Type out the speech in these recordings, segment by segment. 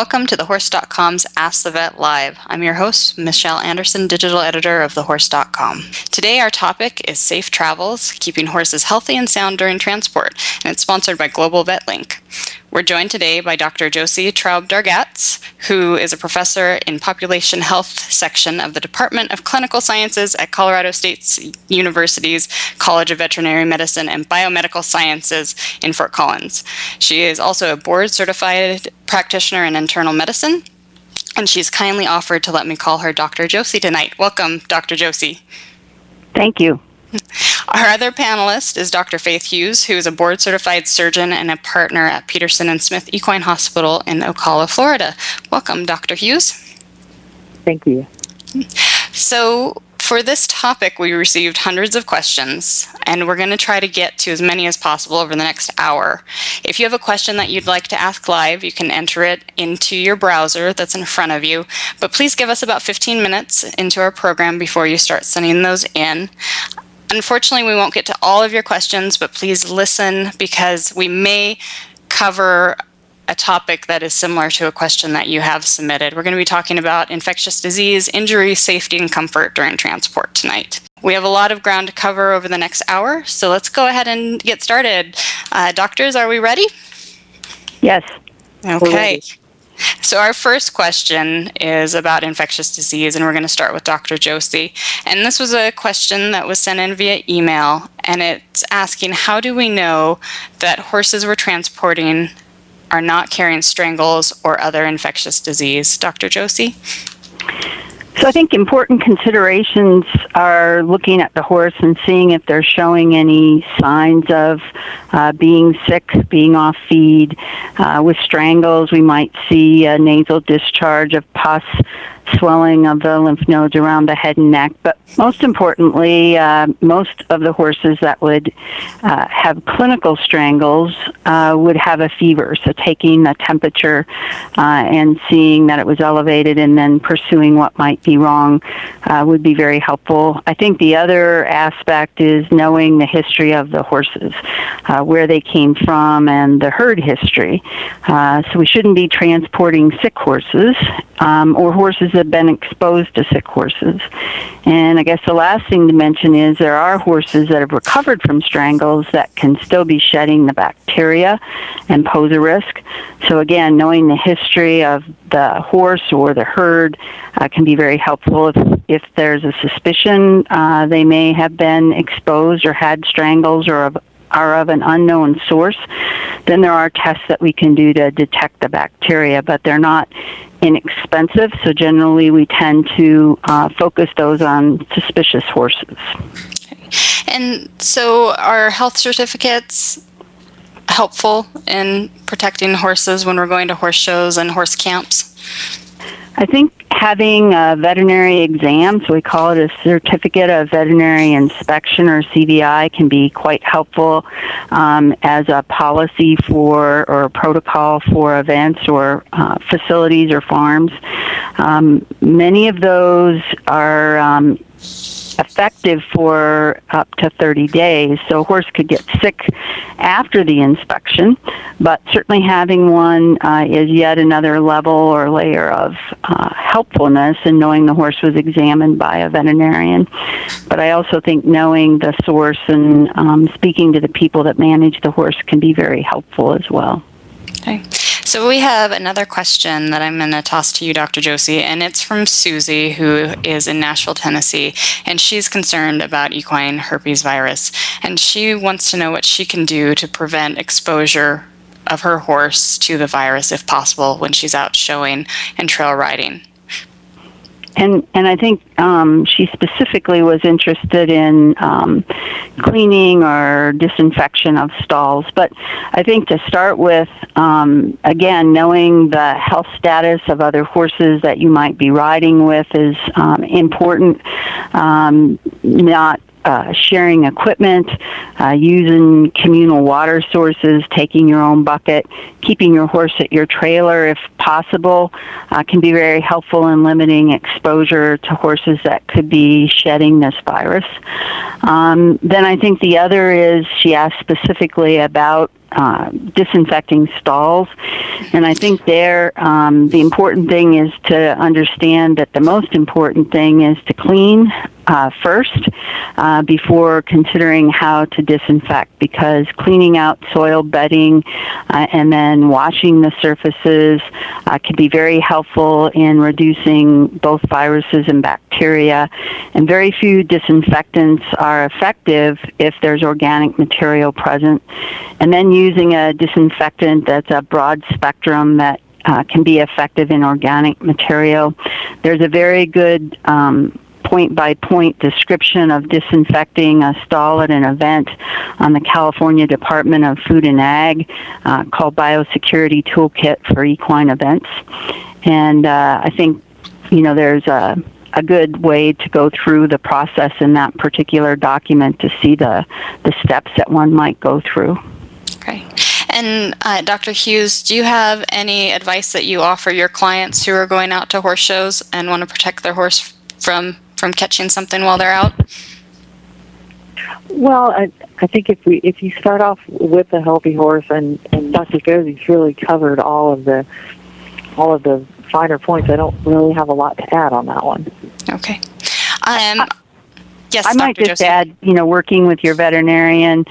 Welcome to thehorse.com's Ask the Vet Live. I'm your host, Michelle Anderson, digital editor of thehorse.com. Today, our topic is safe travels, keeping horses healthy and sound during transport, and it's sponsored by Global Vet Link. We're joined today by Dr. Josie Traub Dargatz, who is a professor in population health section of the Department of Clinical Sciences at Colorado State University's College of Veterinary Medicine and Biomedical Sciences in Fort Collins. She is also a board certified practitioner in internal medicine, and she's kindly offered to let me call her Dr. Josie tonight. Welcome, Dr. Josie. Thank you. Our other panelist is Dr. Faith Hughes, who is a board certified surgeon and a partner at Peterson and Smith Equine Hospital in Ocala, Florida. Welcome, Dr. Hughes. Thank you. So, for this topic, we received hundreds of questions, and we're going to try to get to as many as possible over the next hour. If you have a question that you'd like to ask live, you can enter it into your browser that's in front of you. But please give us about 15 minutes into our program before you start sending those in. Unfortunately, we won't get to all of your questions, but please listen because we may cover a topic that is similar to a question that you have submitted. We're going to be talking about infectious disease, injury, safety, and comfort during transport tonight. We have a lot of ground to cover over the next hour, so let's go ahead and get started. Uh, doctors, are we ready? Yes. Okay. So, our first question is about infectious disease, and we're going to start with Dr. Josie. And this was a question that was sent in via email, and it's asking How do we know that horses we're transporting are not carrying strangles or other infectious disease? Dr. Josie? So I think important considerations are looking at the horse and seeing if they're showing any signs of uh, being sick, being off feed. Uh, with strangles, we might see a nasal discharge of pus, swelling of the lymph nodes around the head and neck. But most importantly, uh, most of the horses that would uh, have clinical strangles uh, would have a fever. So taking the temperature uh, and seeing that it was elevated and then pursuing what might be wrong uh, would be very helpful. I think the other aspect is knowing the history of the horses, uh, where they came from, and the herd history. so we shouldn't be transporting sick horses um, or horses have been exposed to sick horses. And I guess the last thing to mention is there are horses that have recovered from strangles that can still be shedding the bacteria and pose a risk. So again, knowing the history of the horse or the herd uh, can be very helpful. If, if there's a suspicion uh, they may have been exposed or had strangles or are of an unknown source, then there are tests that we can do to detect the bacteria, but they're not inexpensive. So generally, we tend to uh, focus those on suspicious horses. And so, are health certificates helpful in protecting horses when we're going to horse shows and horse camps? I think having a veterinary exam, so we call it a certificate of veterinary inspection or CVI, can be quite helpful um, as a policy for or protocol for events or uh, facilities or farms. Um, many of those are um, effective for up to 30 days. So a horse could get sick after the inspection, but certainly having one uh, is yet another level or layer of uh, helpfulness in knowing the horse was examined by a veterinarian. But I also think knowing the source and um, speaking to the people that manage the horse can be very helpful as well. Okay. So we have another question that I'm going to toss to you, Dr. Josie, and it's from Susie, who is in Nashville, Tennessee, and she's concerned about equine herpes virus, and she wants to know what she can do to prevent exposure of her horse to the virus if possible when she's out showing and trail riding. And and I think um, she specifically was interested in um, cleaning or disinfection of stalls. But I think to start with, um, again, knowing the health status of other horses that you might be riding with is um, important. Um, not uh, sharing equipment, uh, using communal water sources, taking your own bucket, keeping your horse at your trailer if possible uh, can be very helpful in limiting exposure to horses that could be shedding this virus. Um, then I think the other is she asked specifically about uh, disinfecting stalls. And I think there, um, the important thing is to understand that the most important thing is to clean uh, first uh, before considering how to disinfect because cleaning out soil bedding uh, and then washing the surfaces uh, can be very helpful in reducing both viruses and bacteria. And very few disinfectants are effective if there's organic material present. And then using a disinfectant that's a broad spectrum that uh, can be effective in organic material. There's a very good um, point by point description of disinfecting a stall at an event on the California Department of Food and Ag uh, called Biosecurity Toolkit for Equine Events. And uh, I think, you know, there's a a good way to go through the process in that particular document to see the, the steps that one might go through. Okay. And uh, Dr. Hughes, do you have any advice that you offer your clients who are going out to horse shows and want to protect their horse from from catching something while they're out? Well, I, I think if we if you start off with a healthy horse, and, and Dr. Josie's really covered all of the all of the finer points. I don't really have a lot to add on that one. Okay. Um, Yes, I might just add, you know, working with your veterinarian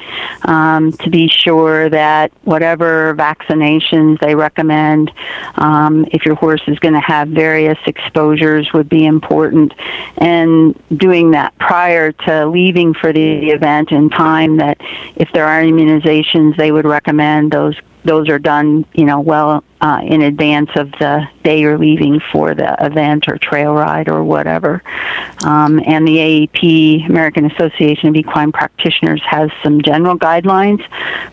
um, to be sure that whatever vaccinations they recommend, um, if your horse is going to have various exposures, would be important. And doing that prior to leaving for the event in time, that if there are immunizations, they would recommend those those are done, you know, well uh, in advance of the day you're leaving for the event or trail ride or whatever. Um, and the AEP, American Association of Equine Practitioners, has some general guidelines,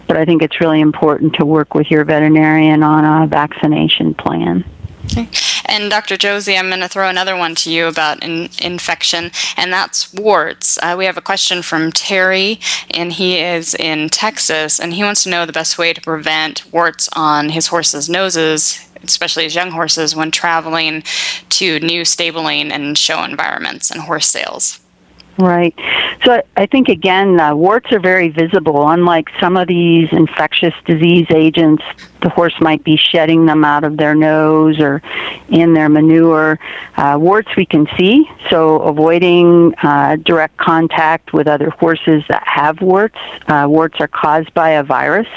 but I think it's really important to work with your veterinarian on a vaccination plan. Okay. And Dr. Josie, I'm going to throw another one to you about in, infection, and that's warts. Uh, we have a question from Terry, and he is in Texas, and he wants to know the best way to prevent warts on his horse's noses, especially his young horses, when traveling to new stabling and show environments and horse sales. Right. So I think again, uh, warts are very visible. Unlike some of these infectious disease agents, the horse might be shedding them out of their nose or in their manure. Uh, warts we can see, so avoiding uh, direct contact with other horses that have warts. Uh, warts are caused by a virus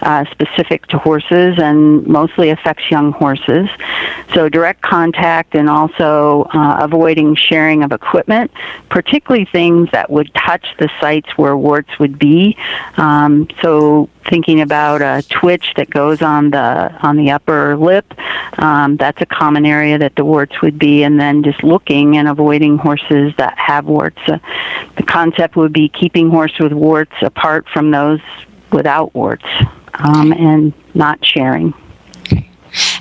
uh, specific to horses and mostly affects young horses. So direct contact and also uh, avoiding sharing of equipment, particularly things that would touch the sites where warts would be. Um, so thinking about a twitch that goes on the on the upper lip, um, that's a common area that the warts would be, and then just looking and avoiding horses that have warts. Uh, the concept would be keeping horses with warts apart from those without warts, um, and not sharing.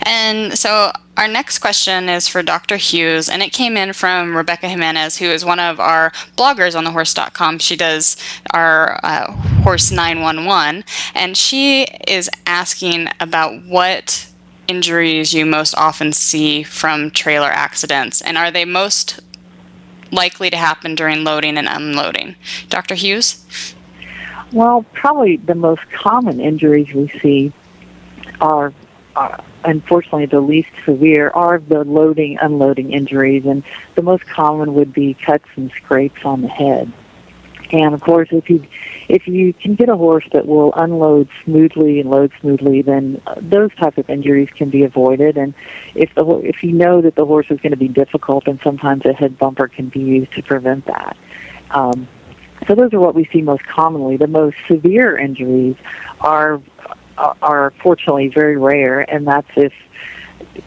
And so our next question is for Dr. Hughes, and it came in from Rebecca Jimenez, who is one of our bloggers on thehorse.com. She does our uh, Horse 911, and she is asking about what injuries you most often see from trailer accidents, and are they most likely to happen during loading and unloading? Dr. Hughes? Well, probably the most common injuries we see are uh, unfortunately the least severe are the loading unloading injuries and the most common would be cuts and scrapes on the head. And of course if you if you can get a horse that will unload smoothly and load smoothly then uh, those type of injuries can be avoided. And if the if you know that the horse is going to be difficult then sometimes a head bumper can be used to prevent that. Um, so those are what we see most commonly. The most severe injuries are are fortunately very rare, and that's if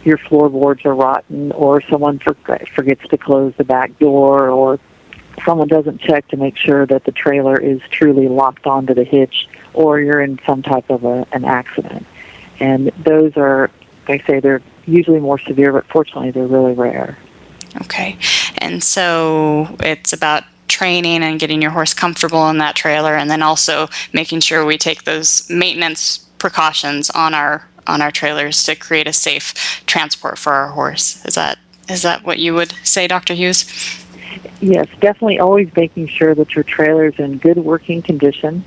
your floorboards are rotten or someone forgets to close the back door or someone doesn't check to make sure that the trailer is truly locked onto the hitch or you're in some type of a, an accident. And those are, like I say, they're usually more severe, but fortunately they're really rare. Okay. And so it's about training and getting your horse comfortable in that trailer and then also making sure we take those maintenance precautions on our on our trailers to create a safe transport for our horse. Is that is that what you would say, Dr. Hughes? Yes, definitely always making sure that your trailer is in good working condition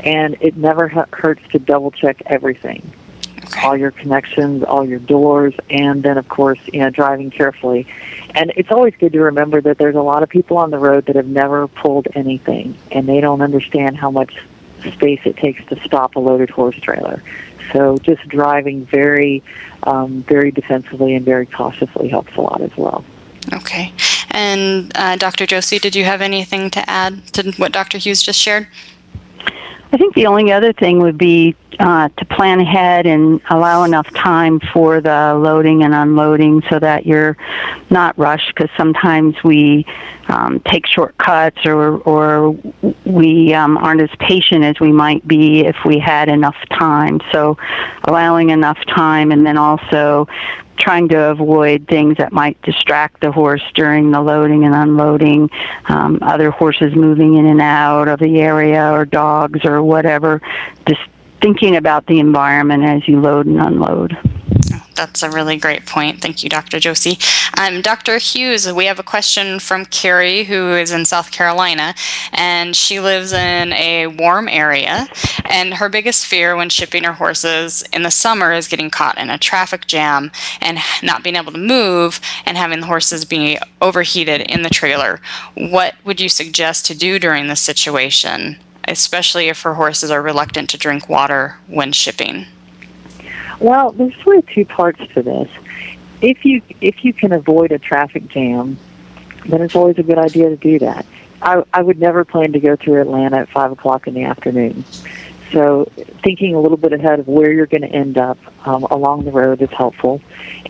and it never hurts to double check everything. Okay. All your connections, all your doors, and then of course, you know, driving carefully. And it's always good to remember that there's a lot of people on the road that have never pulled anything, and they don't understand how much space it takes to stop a loaded horse trailer. So just driving very, um, very defensively and very cautiously helps a lot as well. Okay. And uh, Dr. Josie, did you have anything to add to what Dr. Hughes just shared? I think the only other thing would be uh, to plan ahead and allow enough time for the loading and unloading so that you're not rushed because sometimes we um, take shortcuts or, or we um, aren't as patient as we might be if we had enough time. So allowing enough time and then also trying to avoid things that might distract the horse during the loading and unloading, um, other horses moving in and out of the area or dogs or whatever. Just thinking about the environment as you load and unload. That's a really great point. Thank you, Dr. Josie. Um, Dr. Hughes, we have a question from Carrie, who is in South Carolina, and she lives in a warm area. And her biggest fear when shipping her horses in the summer is getting caught in a traffic jam and not being able to move and having the horses be overheated in the trailer. What would you suggest to do during this situation, especially if her horses are reluctant to drink water when shipping? Well, there's really two parts to this. If you if you can avoid a traffic jam, then it's always a good idea to do that. I, I would never plan to go through Atlanta at five o'clock in the afternoon. So thinking a little bit ahead of where you're going to end up um, along the road is helpful.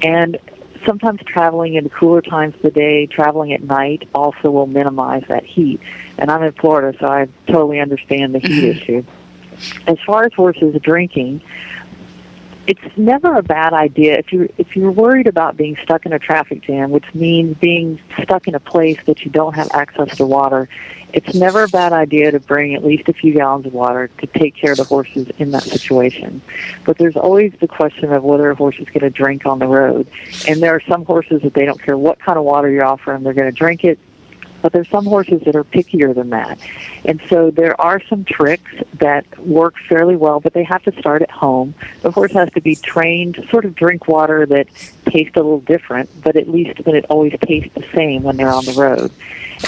And sometimes traveling in the cooler times of the day, traveling at night also will minimize that heat. And I'm in Florida, so I totally understand the heat mm-hmm. issue. As far as horses drinking, it's never a bad idea if you if you're worried about being stuck in a traffic jam, which means being stuck in a place that you don't have access to water. It's never a bad idea to bring at least a few gallons of water to take care of the horses in that situation. But there's always the question of whether a horse is going to drink on the road. And there are some horses that they don't care what kind of water you offer them, they're going to drink it but there's some horses that are pickier than that. And so there are some tricks that work fairly well, but they have to start at home. The horse has to be trained to sort of drink water that tastes a little different, but at least that it always tastes the same when they're on the road.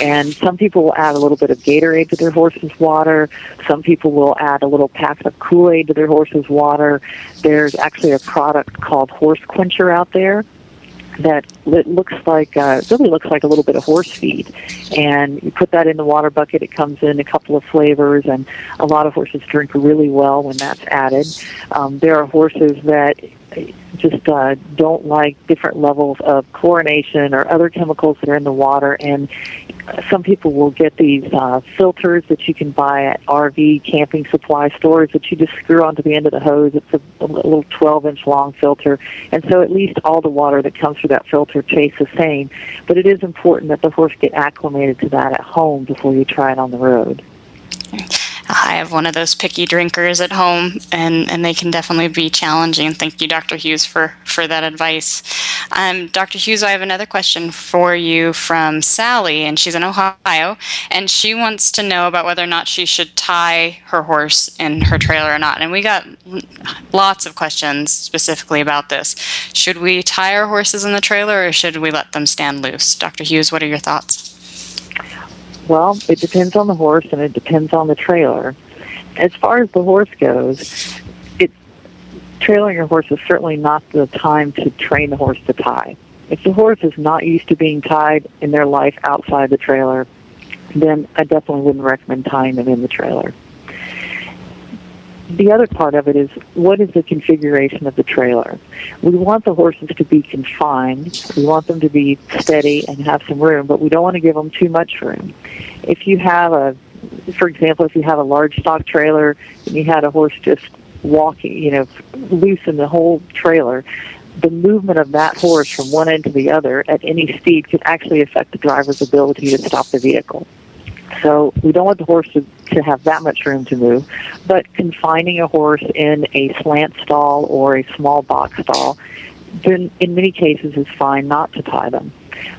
And some people will add a little bit of Gatorade to their horse's water. Some people will add a little pack of Kool-Aid to their horse's water. There's actually a product called Horse Quencher out there that looks like uh, really looks like a little bit of horse feed, and you put that in the water bucket. It comes in a couple of flavors, and a lot of horses drink really well when that's added. Um, there are horses that just uh, don't like different levels of chlorination or other chemicals that are in the water. And some people will get these uh, filters that you can buy at RV camping supply stores that you just screw onto the end of the hose. It's a, a little 12 inch long filter. And so at least all the water that comes through that filter tastes the same. But it is important that the horse get acclimated to that at home before you try it on the road. I have one of those picky drinkers at home, and, and they can definitely be challenging. Thank you, Dr. Hughes, for, for that advice. Um, Dr. Hughes, I have another question for you from Sally, and she's in Ohio, and she wants to know about whether or not she should tie her horse in her trailer or not. And we got lots of questions specifically about this. Should we tie our horses in the trailer, or should we let them stand loose? Dr. Hughes, what are your thoughts? Well, it depends on the horse and it depends on the trailer. As far as the horse goes, it trailing your horse is certainly not the time to train the horse to tie. If the horse is not used to being tied in their life outside the trailer, then I definitely wouldn't recommend tying them in the trailer the other part of it is what is the configuration of the trailer? We want the horses to be confined. We want them to be steady and have some room, but we don't want to give them too much room. If you have a, for example, if you have a large stock trailer and you had a horse just walking, you know, loose in the whole trailer, the movement of that horse from one end to the other at any speed could actually affect the driver's ability to stop the vehicle. So we don't want the horse to, to have that much room to move, but confining a horse in a slant stall or a small box stall, then in many cases is fine not to tie them.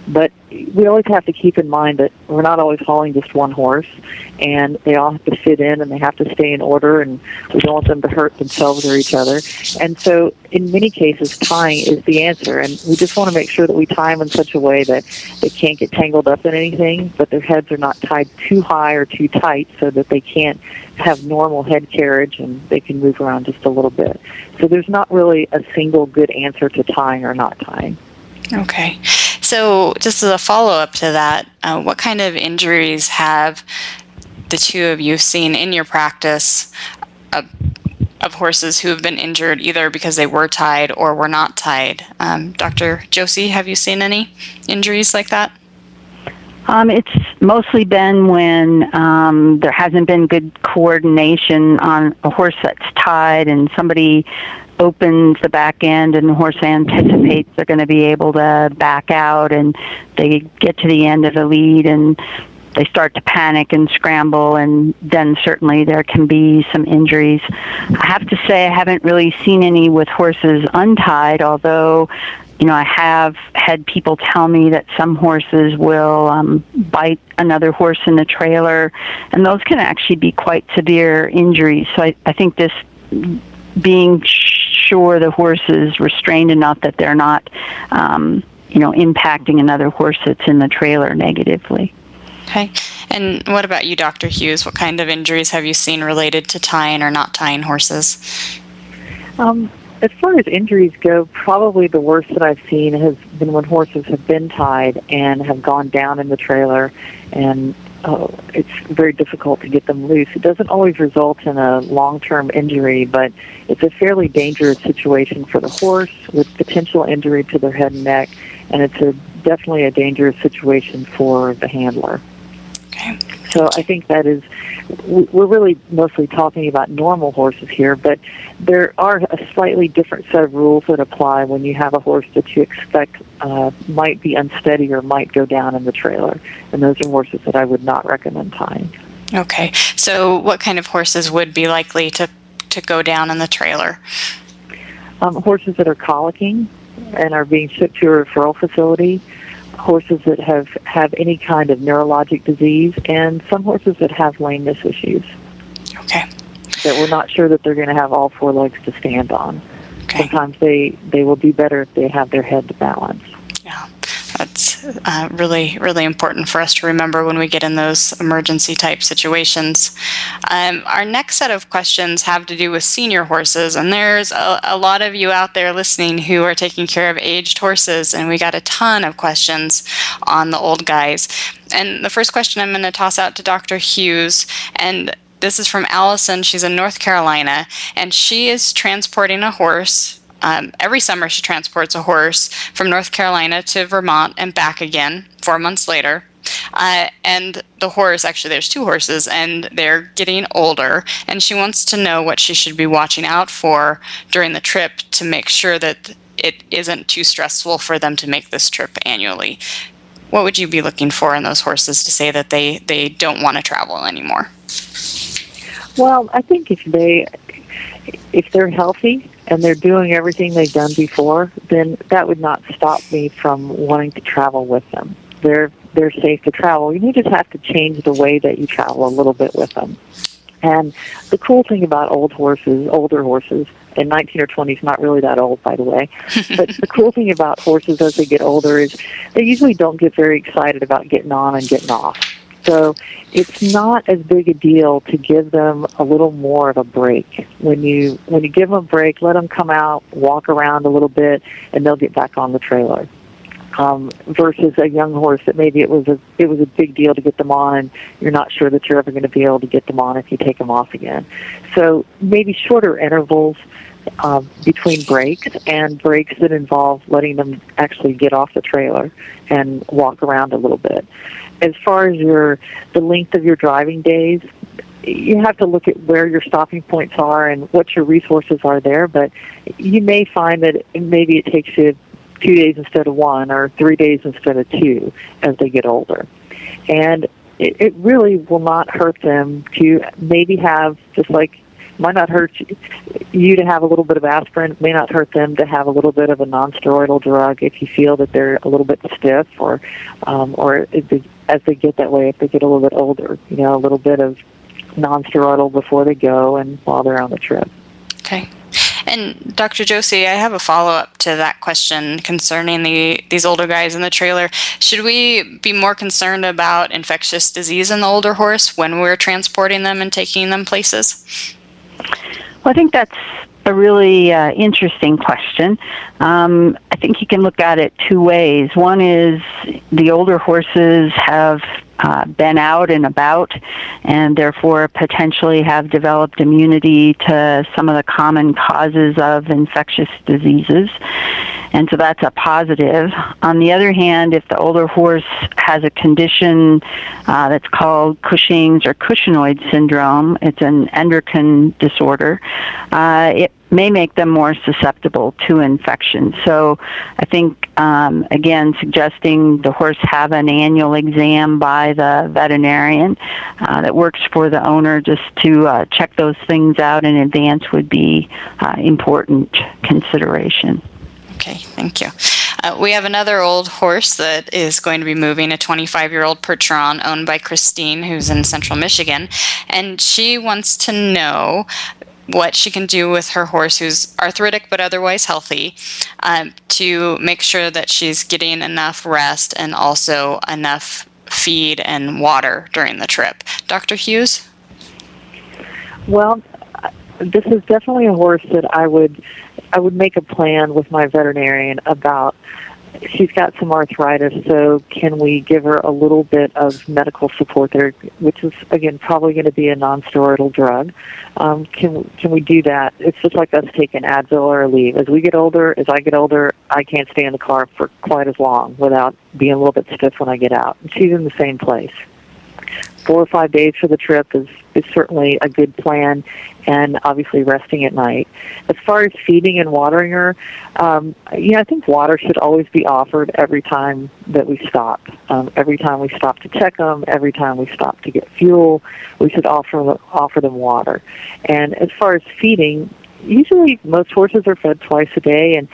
But we always have to keep in mind that we're not always hauling just one horse, and they all have to fit in and they have to stay in order, and we don't want them to hurt themselves or each other. And so, in many cases, tying is the answer, and we just want to make sure that we tie them in such a way that they can't get tangled up in anything, but their heads are not tied too high or too tight so that they can't have normal head carriage and they can move around just a little bit. So there's not really a single good answer to tying or not tying. Okay. So, just as a follow up to that, uh, what kind of injuries have the two of you seen in your practice of, of horses who have been injured either because they were tied or were not tied? Um, Dr. Josie, have you seen any injuries like that? Um, it's mostly been when um, there hasn't been good coordination on a horse that's tied and somebody opens the back end and the horse anticipates they're going to be able to back out and they get to the end of the lead and they start to panic and scramble and then certainly there can be some injuries. I have to say I haven't really seen any with horses untied although you know, I have had people tell me that some horses will um, bite another horse in the trailer, and those can actually be quite severe injuries. So I, I think this being sure the horse is restrained enough that they're not, um, you know, impacting another horse that's in the trailer negatively. Okay. And what about you, Dr. Hughes? What kind of injuries have you seen related to tying or not tying horses? Um, as far as injuries go, probably the worst that I've seen has been when horses have been tied and have gone down in the trailer, and uh, it's very difficult to get them loose. It doesn't always result in a long-term injury, but it's a fairly dangerous situation for the horse with potential injury to their head and neck, and it's a definitely a dangerous situation for the handler. Okay. So I think that is, we're really mostly talking about normal horses here, but there are a slightly different set of rules that apply when you have a horse that you expect uh, might be unsteady or might go down in the trailer. And those are horses that I would not recommend tying. Okay. So what kind of horses would be likely to, to go down in the trailer? Um, horses that are colicking and are being shipped to a referral facility horses that have have any kind of neurologic disease, and some horses that have lameness issues. Okay. That we're not sure that they're going to have all four legs to stand on. Okay. Sometimes they they will do better if they have their head to balance. Uh, really, really important for us to remember when we get in those emergency type situations. Um, our next set of questions have to do with senior horses, and there's a, a, lot of you out there listening who are taking care of aged horses, and we got a ton of questions on the old guys. And the first question I'm going to toss out to Dr. Hughes, and this is from Allison. She's in North Carolina, and she is transporting a horse um, every summer, she transports a horse from North Carolina to Vermont and back again four months later. Uh, and the horse, actually, there's two horses, and they're getting older. And she wants to know what she should be watching out for during the trip to make sure that it isn't too stressful for them to make this trip annually. What would you be looking for in those horses to say that they, they don't want to travel anymore? Well, I think if they if they're healthy and they're doing everything they've done before, then that would not stop me from wanting to travel with them. They're they're safe to travel. You just have to change the way that you travel a little bit with them. And the cool thing about old horses, older horses, and 19 or 20 is not really that old, by the way. but the cool thing about horses as they get older is they usually don't get very excited about getting on and getting off. So it's not as big a deal to give them a little more of a break. When you when you give them a break, let them come out, walk around a little bit, and they'll get back on the trailer. Um, versus a young horse that maybe it was a it was a big deal to get them on, you're not sure that you're ever going to be able to get them on if you take them off again. So maybe shorter intervals uh, between breaks and breaks that involve letting them actually get off the trailer and walk around a little bit. As far as your the length of your driving days, you have to look at where your stopping points are and what your resources are there. But you may find that maybe it takes you two days instead of one, or three days instead of two as they get older. And it, it really will not hurt them to maybe have just like might not hurt you to have a little bit of aspirin. It may not hurt them to have a little bit of a nonsteroidal drug if you feel that they're a little bit stiff, or um, or as they get that way, if they get a little bit older, you know, a little bit of nonsteroidal before they go and while they're on the trip. Okay. And Dr. Josie, I have a follow up to that question concerning the these older guys in the trailer. Should we be more concerned about infectious disease in the older horse when we're transporting them and taking them places? Well, I think that's a really uh, interesting question. Um, I think you can look at it two ways. One is the older horses have uh, been out and about and therefore potentially have developed immunity to some of the common causes of infectious diseases. And so that's a positive. On the other hand, if the older horse has a condition uh, that's called Cushing's or Cushingoid syndrome, it's an endocrine disorder, uh, it may make them more susceptible to infection. So I think, um, again, suggesting the horse have an annual exam by the veterinarian uh, that works for the owner just to uh, check those things out in advance would be uh, important consideration. Okay, thank you. Uh, we have another old horse that is going to be moving, a 25 year old Percheron owned by Christine, who's in central Michigan. And she wants to know what she can do with her horse who's arthritic but otherwise healthy um, to make sure that she's getting enough rest and also enough feed and water during the trip. Dr. Hughes? Well, this is definitely a horse that I would I would make a plan with my veterinarian about she's got some arthritis, so can we give her a little bit of medical support there, which is again probably going to be a non-steroidal drug? Um, can can we do that? It's just like us taking Advil or Aleve. As we get older, as I get older, I can't stay in the car for quite as long without being a little bit stiff when I get out. She's in the same place four or five days for the trip is, is certainly a good plan, and obviously resting at night. As far as feeding and watering her, um, yeah, I think water should always be offered every time that we stop. Um, every time we stop to check them, every time we stop to get fuel, we should offer offer them water. And as far as feeding, usually most horses are fed twice a day, and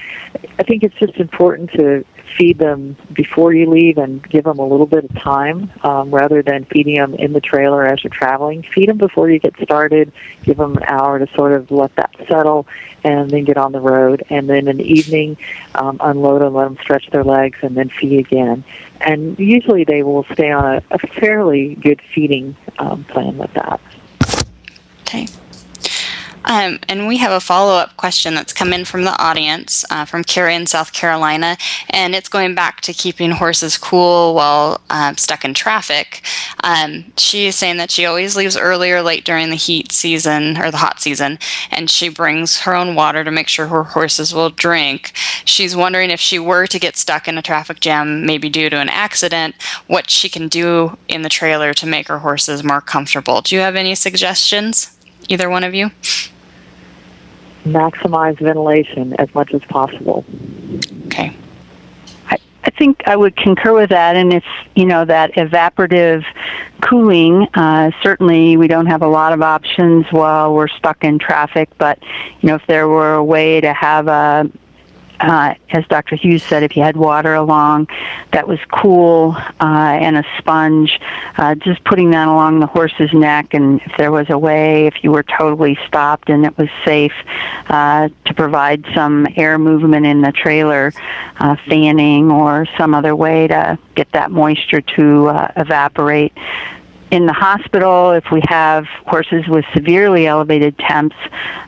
I think it's just important to feed them before you leave and give them a little bit of time um, rather than feeding them in the trailer as you're traveling. Feed them before you get started. Give them an hour to sort of let that settle and then get on the road. And then in the evening, um, unload them, let them stretch their legs, and then feed again. And usually they will stay on a, a fairly good feeding um, plan with that. Okay. Um, and we have a follow up question that's come in from the audience uh, from Carrie in South Carolina, and it's going back to keeping horses cool while um, stuck in traffic. Um, she is saying that she always leaves early or late during the heat season or the hot season, and she brings her own water to make sure her horses will drink. She's wondering if she were to get stuck in a traffic jam, maybe due to an accident, what she can do in the trailer to make her horses more comfortable. Do you have any suggestions? Either one of you? maximize ventilation as much as possible. Okay. I, I think I would concur with that, and it's, you know that evaporative cooling, uh, certainly we don't have a lot of options while we're stuck in traffic. But you know, if there were a way to have a uh, as Dr. Hughes said, if you had water along that was cool uh, and a sponge, uh, just putting that along the horse's neck, and if there was a way, if you were totally stopped and it was safe, uh, to provide some air movement in the trailer, uh, fanning or some other way to get that moisture to uh, evaporate in the hospital, if we have horses with severely elevated temps,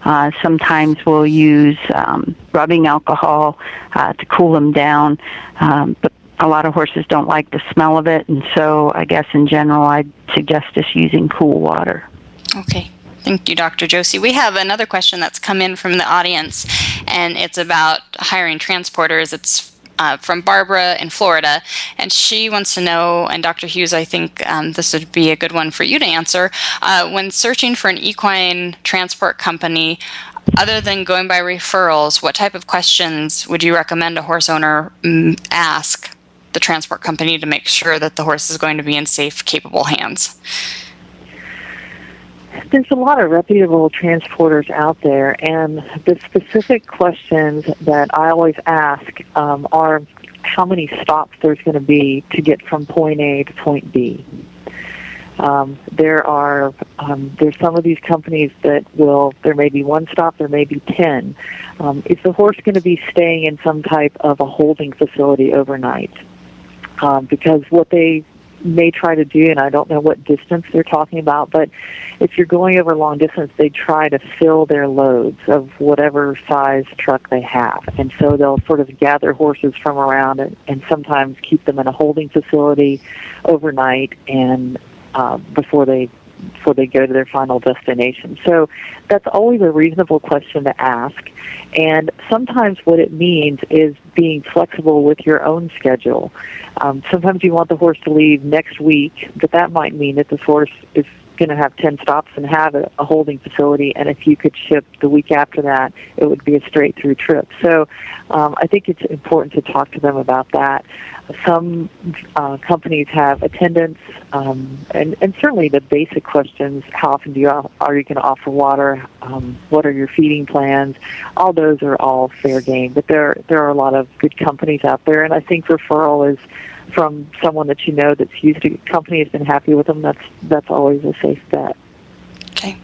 uh, sometimes we'll use um, rubbing alcohol uh, to cool them down. Um, but a lot of horses don't like the smell of it, and so I guess in general, I'd suggest just using cool water. Okay. Thank you, Dr. Josie. We have another question that's come in from the audience, and it's about hiring transporters. It's uh, from Barbara in Florida, and she wants to know, and Dr. Hughes, I think um, this would be a good one for you to answer. Uh, when searching for an equine transport company, other than going by referrals, what type of questions would you recommend a horse owner mm, ask the transport company to make sure that the horse is going to be in safe, capable hands? There's a lot of reputable transporters out there, and the specific questions that I always ask um, are how many stops there's going to be to get from point A to point B. Um, there are um, there's some of these companies that will there may be one stop, there may be ten. Um, is the horse going to be staying in some type of a holding facility overnight? Um, because what they may try to do, and I don't know what distance they're talking about, but if you're going over long distance, they try to fill their loads of whatever size truck they have. And so they'll sort of gather horses from around and, and sometimes keep them in a holding facility overnight and uh, before they before they go to their final destination. So that's always a reasonable question to ask. And sometimes what it means is being flexible with your own schedule. Um, sometimes you want the horse to leave next week, but that might mean that the horse is going to have 10 stops and have a, a, holding facility. And if you could ship the week after that, it would be a straight through trip. So um, I think it's important to talk to them about that. Some uh, companies have attendants, um, and, and certainly the basic questions how often do you are you going to offer water? Um, what are your feeding plans? All those are all fair game. But there, there are a lot of good companies out there, and I think referral is from someone that you know that's used a company has been happy with them, that's that's always a safe bet. Okay.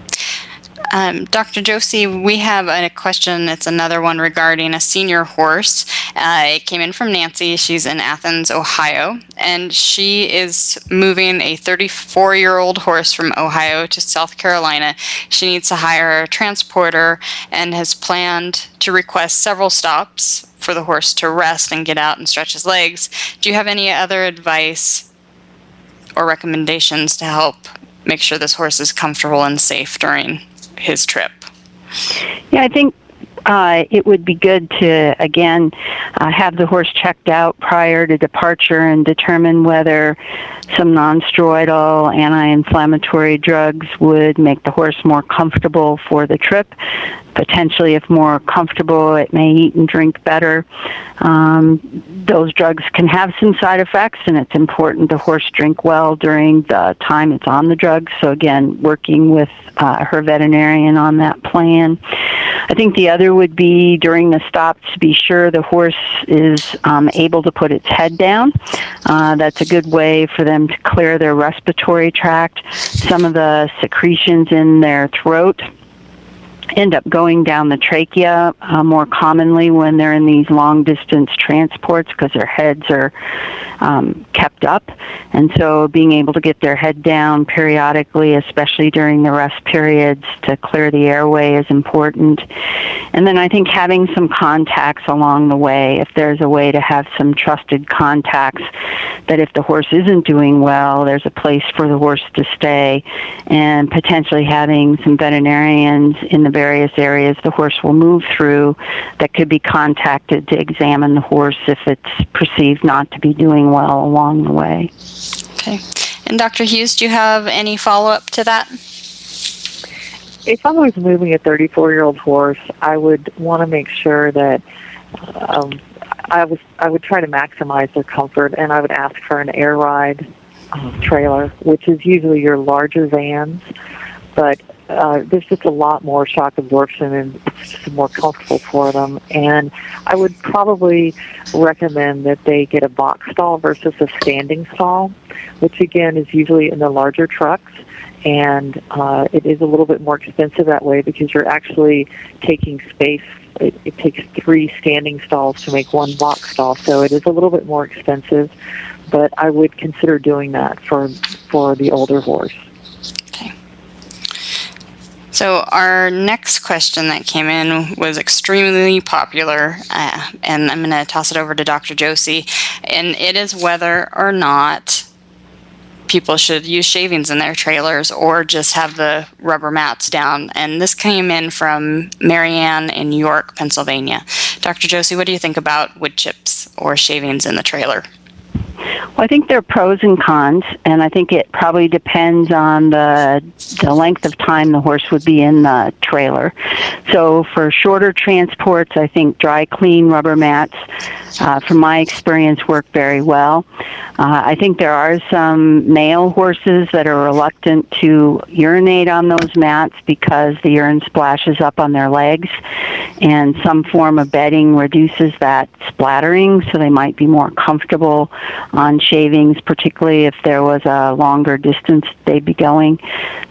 Um, Dr. Josie, we have a question. It's another one regarding a senior horse. Uh, it came in from Nancy. She's in Athens, Ohio, and she is moving a 34 year old horse from Ohio to South Carolina. She needs to hire a transporter and has planned to request several stops for the horse to rest and get out and stretch his legs. Do you have any other advice or recommendations to help make sure this horse is comfortable and safe during his trip? Yeah, I think uh, it would be good to again uh, have the horse checked out prior to departure and determine whether some non-steroidal anti-inflammatory drugs would make the horse more comfortable for the trip potentially, if more comfortable, it may eat and drink better. Um, those drugs can have some side effects, and it's important the horse drink well during the time it's on the drug. So, again, working with uh, her veterinarian on that plan. I think the other would be during the stops to be sure the horse is um, able to put its head down. Uh, that's a good way for them to clear their respiratory tract. Some of the secretions in their throat end up going down the trachea uh, more commonly when they're in these long distance transports because their heads are um, kept up. And so being able to get their head down periodically, especially during the rest periods to clear the airway is important. And then I think having some contacts along the way, if there's a way to have some trusted contacts that if the horse isn't doing well, there's a place for the horse to stay and potentially having some veterinarians in the various areas the horse will move through that could be contacted to examine the horse if it's perceived not to be doing well along the way. Okay. And Dr. Hughes, do you have any follow up to that? If I was moving a 34 year old horse, I would want to make sure that um, I was I would try to maximize their comfort, and I would ask for an air ride um, trailer, which is usually your larger vans, but uh, there's just a lot more shock absorption and it's just more comfortable for them. And I would probably recommend that they get a box stall versus a standing stall, which again is usually in the larger trucks. And uh, it is a little bit more expensive that way because you're actually taking space. It, it takes three standing stalls to make one box stall, so it is a little bit more expensive. But I would consider doing that for for the older horse. So, our next question that came in was extremely popular, uh, and I'm going to toss it over to Dr. Josie. And it is whether or not people should use shavings in their trailers or just have the rubber mats down. And this came in from Marianne in York, Pennsylvania. Dr. Josie, what do you think about wood chips or shavings in the trailer? Well, I think there are pros and cons, and I think it probably depends on the the length of time the horse would be in the trailer. So for shorter transports, I think dry, clean rubber mats, uh, from my experience, work very well. Uh, I think there are some male horses that are reluctant to urinate on those mats because the urine splashes up on their legs, and some form of bedding reduces that splattering, so they might be more comfortable on shavings, particularly if there was a longer distance they'd be going.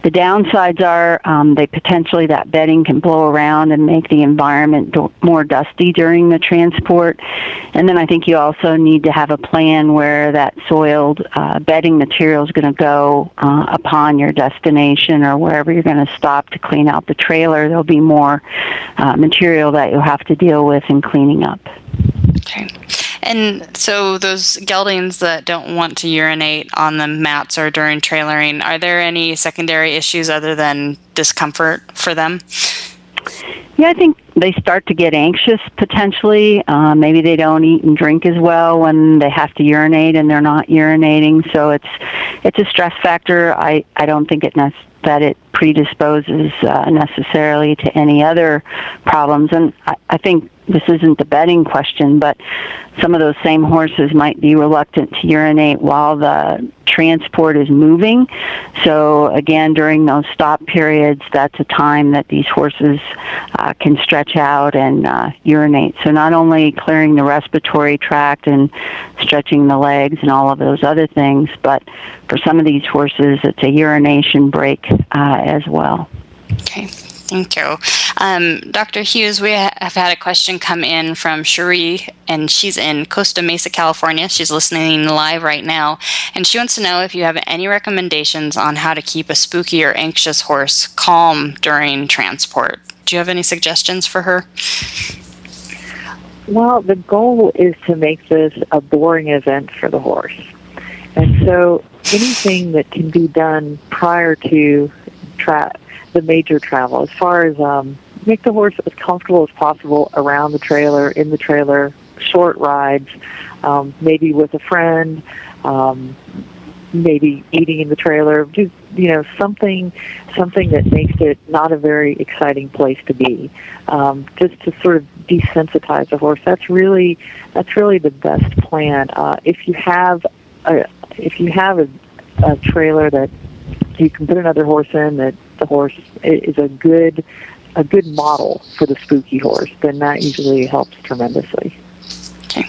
The downsides are um, they potentially that bedding can blow around and make the environment do- more dusty during the transport. And then I think you also need to have a plan where that soiled uh, bedding material is going to go uh, upon your destination or wherever you're going to stop to clean out the trailer. There'll be more uh, material that you'll have to deal with in cleaning up. Okay. And so those geldings that don't want to urinate on the mats or during trailering, are there any secondary issues other than discomfort for them? Yeah, I think they start to get anxious potentially. Uh, maybe they don't eat and drink as well when they have to urinate and they're not urinating. So it's it's a stress factor. I I don't think it that it predisposes uh, necessarily to any other problems. And I, I think this isn't the bedding question, but some of those same horses might be reluctant to urinate while the transport is moving. So again, during those stop periods, that's a time that these horses uh, can stretch out and uh, urinate. So not only clearing the respiratory tract and stretching the legs and all of those other things, but for some of these horses, it's a urination break uh, as well. Okay. Thank you. Um, Dr. Hughes, we have had a question come in from Cherie, and she's in Costa Mesa, California. She's listening live right now, and she wants to know if you have any recommendations on how to keep a spooky or anxious horse calm during transport. Do you have any suggestions for her? Well, the goal is to make this a boring event for the horse. And so anything that can be done prior to tra- the major travel as far as um, make the horse as comfortable as possible around the trailer, in the trailer, short rides, um, maybe with a friend, um, maybe eating in the trailer, just you know something something that makes it not a very exciting place to be. Um, just to sort of desensitize the horse. That's really that's really the best plan. Uh, if you have a if you have a, a trailer that you can put another horse in that the horse is a good a good model for the spooky horse, then that usually helps tremendously. Okay.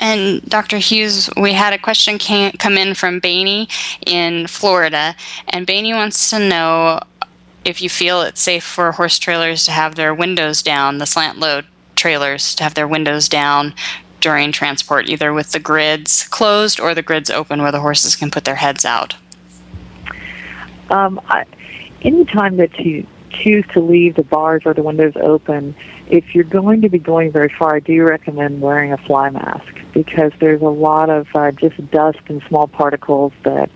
And Dr. Hughes, we had a question came, come in from Bainey in Florida, and Bainey wants to know if you feel it's safe for horse trailers to have their windows down, the slant load trailers to have their windows down during transport, either with the grids closed or the grids open where the horses can put their heads out. Um, I, anytime that you choose to leave the bars or the windows open, if you're going to be going very far, I do recommend wearing a fly mask because there's a lot of uh, just dust and small particles that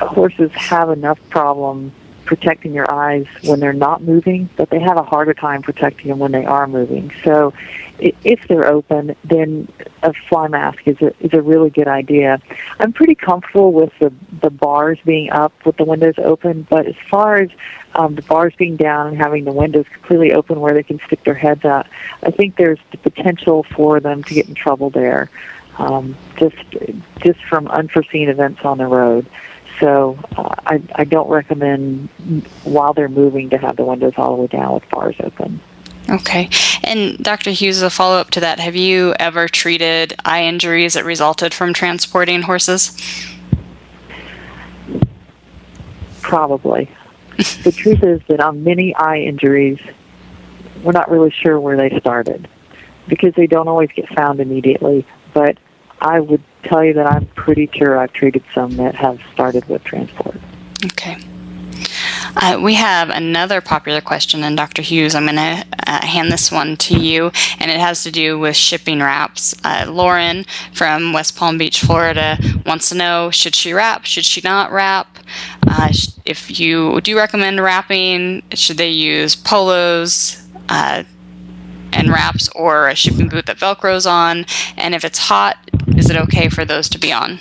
horses have enough problem protecting your eyes when they're not moving, but they have a harder time protecting them when they are moving. So if they're open, then a fly mask is a, is a really good idea. I'm pretty comfortable with the, the bars being up with the windows open, but as far as um, the bars being down and having the windows completely open where they can stick their heads out, I think there's the potential for them to get in trouble there, um, just just from unforeseen events on the road. So uh, I, I don't recommend while they're moving to have the windows all the way down with bars open. Okay. And Dr. Hughes, a follow up to that, have you ever treated eye injuries that resulted from transporting horses? Probably. the truth is that on many eye injuries, we're not really sure where they started because they don't always get found immediately. But I would tell you that I'm pretty sure I've treated some that have started with transport. Okay. Uh, we have another popular question, and Dr. Hughes, I'm going to uh, hand this one to you, and it has to do with shipping wraps. Uh, Lauren from West Palm Beach, Florida, wants to know should she wrap? Should she not wrap? Uh, if you do recommend wrapping, should they use polos? Uh, and wraps or a shipping boot that velcros on and if it's hot is it okay for those to be on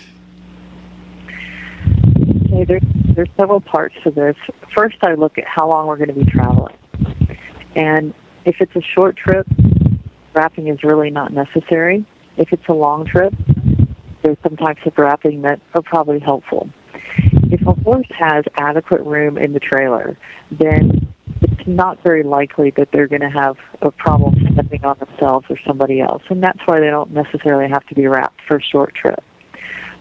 okay, there's several parts to this. First, I look at how long we're going to be traveling. And if it's a short trip, wrapping is really not necessary. If it's a long trip, there's some types of wrapping that are probably helpful. If a horse has adequate room in the trailer, then it's not very likely that they're going to have a problem stepping on themselves or somebody else. And that's why they don't necessarily have to be wrapped for a short trip.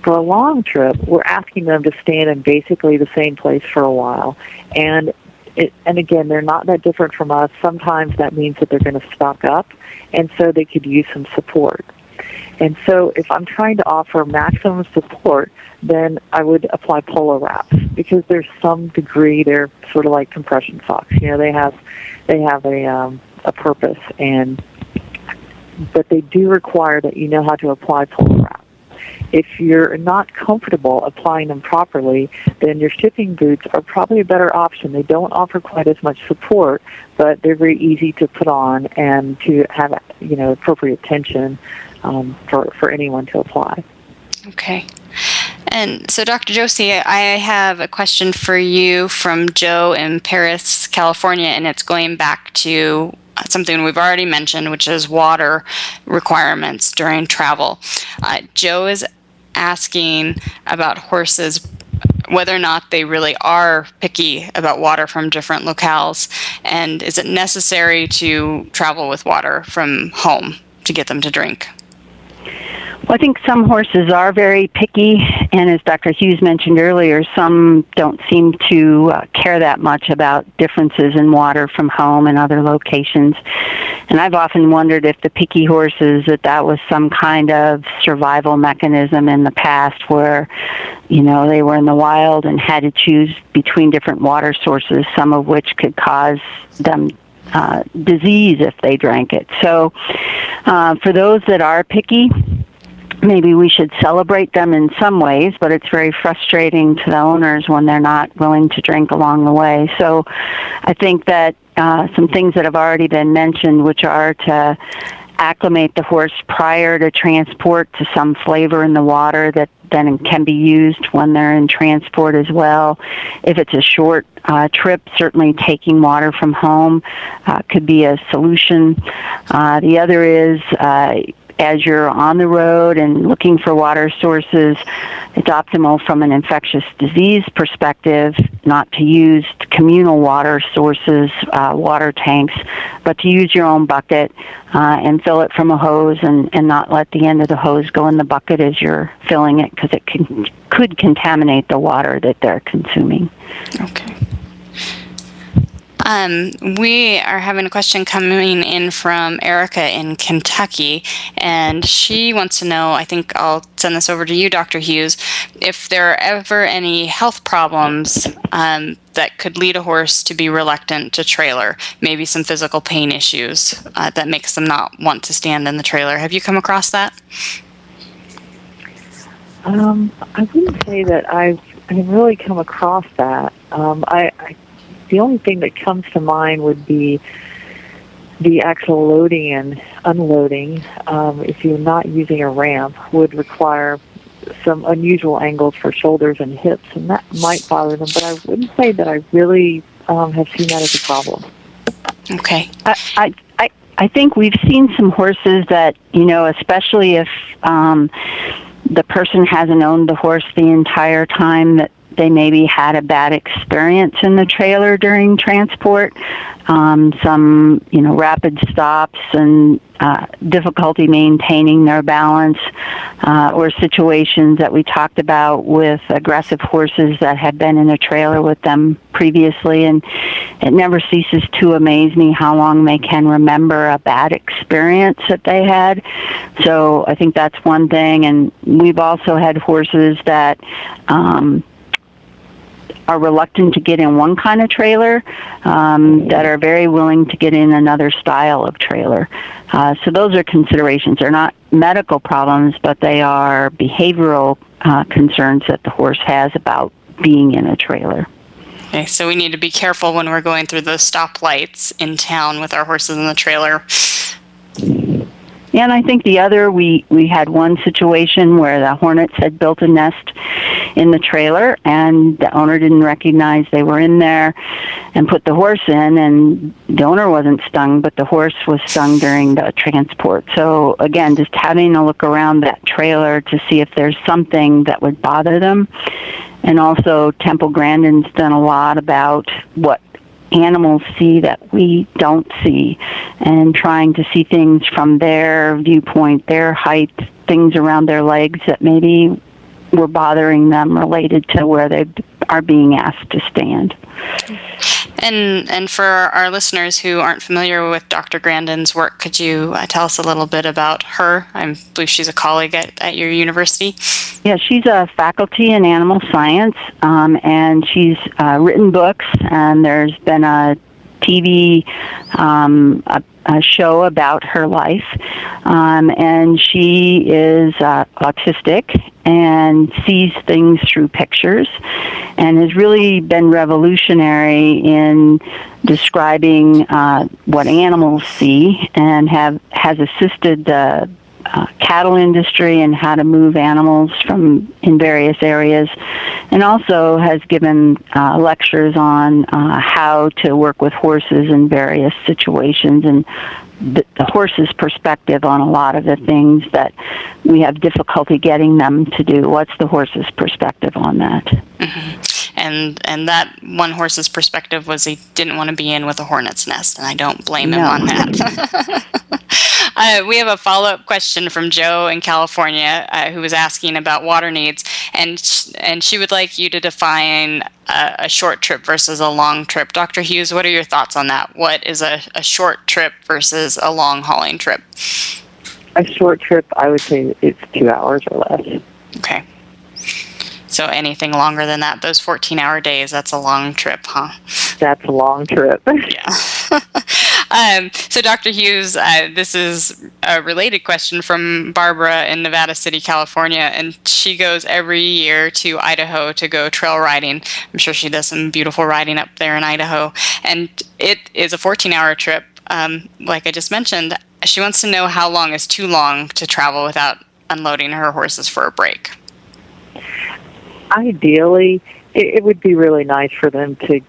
For a long trip, we're asking them to stand in basically the same place for a while. And it, and again, they're not that different from us. Sometimes that means that they're going to stock up, and so they could use some support. And so if I'm trying to offer maximum support, then I would apply polo wraps because there's some degree they're sort of like compression socks. You know, they have they have a um, a purpose and but they do require that you know how to apply polo wrap. If you're not comfortable applying them properly, then your shipping boots are probably a better option. They don't offer quite as much support, but they're very easy to put on and to have you know appropriate tension um, for for anyone to apply. Okay. And so, Dr. Josie, I have a question for you from Joe in Paris, California, and it's going back to something we've already mentioned, which is water requirements during travel. Uh, Joe is asking about horses whether or not they really are picky about water from different locales, and is it necessary to travel with water from home to get them to drink? Well, I think some horses are very picky, and as Dr. Hughes mentioned earlier, some don't seem to uh, care that much about differences in water from home and other locations. And I've often wondered if the picky horses that that was some kind of survival mechanism in the past where, you know, they were in the wild and had to choose between different water sources, some of which could cause them uh, disease if they drank it. So, uh, for those that are picky, maybe we should celebrate them in some ways, but it's very frustrating to the owners when they're not willing to drink along the way. So I think that uh, some things that have already been mentioned, which are to acclimate the horse prior to transport to some flavor in the water that then can be used when they're in transport as well. If it's a short uh, trip, certainly taking water from home uh, could be a solution. Uh, the other is uh, as you're on the road and looking for water sources, it's optimal from an infectious disease perspective not to use communal water sources, uh, water tanks, but to use your own bucket uh, and fill it from a hose and, and not let the end of the hose go in the bucket as you're filling it because it can, could contaminate the water that they're consuming. Okay. Um, we are having a question coming in from Erica in Kentucky, and she wants to know. I think I'll send this over to you, Dr. Hughes. If there are ever any health problems um, that could lead a horse to be reluctant to trailer, maybe some physical pain issues uh, that makes them not want to stand in the trailer. Have you come across that? Um, I wouldn't say that I've, I've really come across that. Um, I, I the only thing that comes to mind would be the actual loading and unloading, um, if you're not using a ramp, would require some unusual angles for shoulders and hips, and that might bother them. But I wouldn't say that I really um, have seen that as a problem. Okay. I, I, I, I think we've seen some horses that, you know, especially if um, the person hasn't owned the horse the entire time that they maybe had a bad experience in the trailer during transport, um, some you know rapid stops and uh, difficulty maintaining their balance, uh, or situations that we talked about with aggressive horses that had been in a trailer with them previously, and it never ceases to amaze me how long they can remember a bad experience that they had. So I think that's one thing, and we've also had horses that. Um, are reluctant to get in one kind of trailer um, that are very willing to get in another style of trailer. Uh, so those are considerations. They're not medical problems, but they are behavioral uh, concerns that the horse has about being in a trailer. Okay, so we need to be careful when we're going through those stoplights in town with our horses in the trailer. And I think the other, we, we had one situation where the hornets had built a nest in the trailer, and the owner didn't recognize they were in there and put the horse in, and the owner wasn't stung, but the horse was stung during the transport. So, again, just having a look around that trailer to see if there's something that would bother them. And also, Temple Grandin's done a lot about what animals see that we don't see and trying to see things from their viewpoint, their height, things around their legs that maybe were bothering them related to where they are being asked to stand. And and for our listeners who aren't familiar with Dr. Grandin's work, could you uh, tell us a little bit about her? I believe she's a colleague at, at your university. Yeah, she's a faculty in animal science, um, and she's uh, written books. And there's been a TV um, a, a, show about her life, um, and she is uh, autistic and sees things through pictures, and has really been revolutionary in describing uh, what animals see, and have has assisted the uh, cattle industry and how to move animals from in various areas, and also has given uh, lectures on uh, how to work with horses in various situations and the, the horse's perspective on a lot of the things that we have difficulty getting them to do. What's the horse's perspective on that? Mm-hmm and and that one horse's perspective was he didn't want to be in with a hornet's nest, and I don't blame no. him on that. uh, we have a follow up question from Joe in California uh, who was asking about water needs, and sh- and she would like you to define a, a, short trip versus a long trip. Dr. Hughes, what are your thoughts on that? What is a, a short trip versus a long hauling trip? A short trip, I would say it's two hours or less. Okay. So anything longer than that, those 14 hour days, that's a long trip, huh? That's a long trip. yeah. um, so, Dr. Hughes, uh, this is a related question from Barbara in Nevada City, California, and she goes every year to Idaho to go trail riding. I'm sure she does some beautiful riding up there in Idaho, and it is a 14 hour trip. Um, like I just mentioned, she wants to know how long is too long to travel without unloading her horses for a break ideally, it, it would be really nice for them to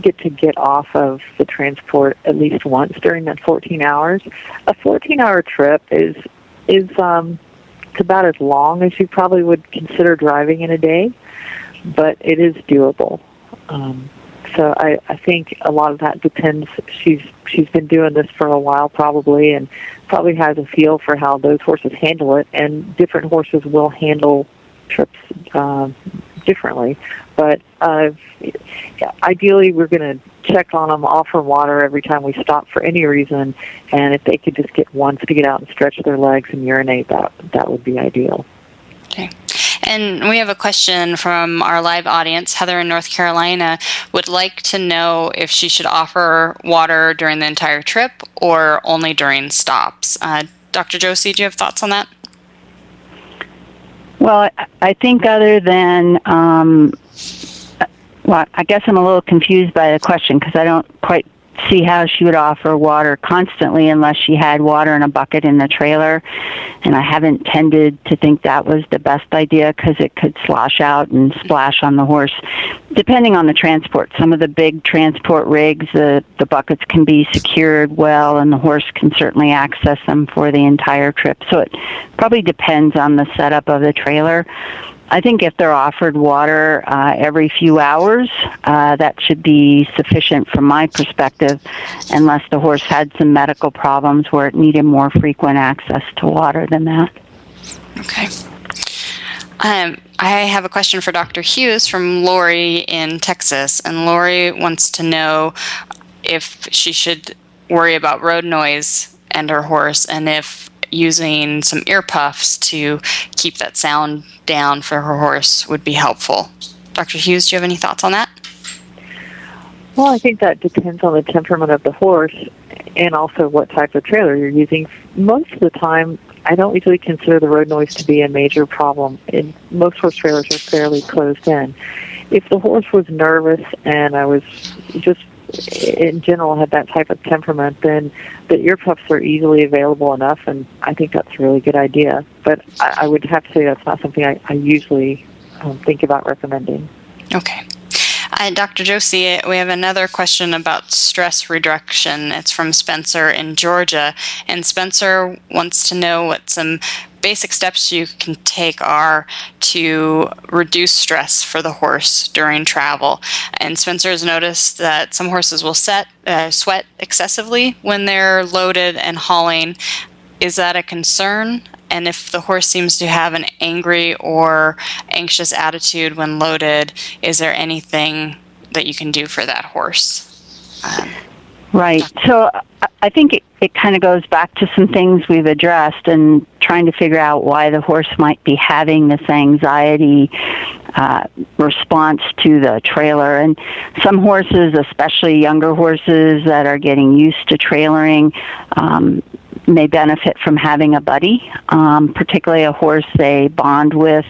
get to get off of the transport at least once during that 14 hours. A 14-hour trip is is um, it's about as long as you probably would consider driving in a day, but it is doable. Um, so I, I think a lot of that depends. She's she's been doing this for a while probably, and probably has a feel for how those horses handle it. And different horses will handle trips uh, differently. But uh, ideally, we're going to check on them, offer water every time we stop for any reason, and if they could just get once to get out and stretch their legs and urinate, that that would be ideal. Okay. And we have a question from our live audience. Heather in North Carolina would like to know if she should offer water during the entire trip or only during stops. Uh, Dr. Josie, do you have thoughts on that? Well, I think other than, um, well, I guess I'm a little confused by the question because I don't quite see how she would offer water constantly unless she had water in a bucket in the trailer. And I haven't tended to think that was the best idea because it could slosh out and splash on the horse, depending on the transport. Some of the big transport rigs, the, the buckets can be secured well, and the horse can certainly access them for the entire trip. So it probably depends on the setup of the trailer. I think if they're offered water uh, every few hours, uh, that should be sufficient from my perspective, unless the horse had some medical problems where it needed more frequent access to water than that. Okay. Um, I have a question for Dr. Hughes from Lori in Texas, and Lori wants to know if she should worry about road noise and her horse, and if using some ear puffs to keep that sound down for her horse would be helpful. Dr. Hughes, do you have any thoughts on that? Well, I think that depends on the temperament of the horse and also what type of trailer you're using. Most of the time, I don't usually consider the road noise to be a major problem. Most horse trailers are fairly closed in. If the horse was nervous and I was just in general have that type of temperament, then the ear puffs are easily available enough, and I think that's a really good idea. But I, I would have to say that's not something I, I usually um, think about recommending. Okay. Uh, Dr. Josie, we have another question about stress reduction. It's from Spencer in Georgia. And Spencer wants to know what some basic steps you can take are to reduce stress for the horse during travel. And Spencer has noticed that some horses will set, uh, sweat excessively when they're loaded and hauling. Is that a concern? And if the horse seems to have an angry or anxious attitude when loaded, is there anything that you can do for that horse? Um, right. So I think it, it kind of goes back to some things we've addressed and trying to figure out why the horse might be having this anxiety uh, response to the trailer. And some horses, especially younger horses that are getting used to trailering, um, may benefit from having a buddy, um, particularly a horse they bond with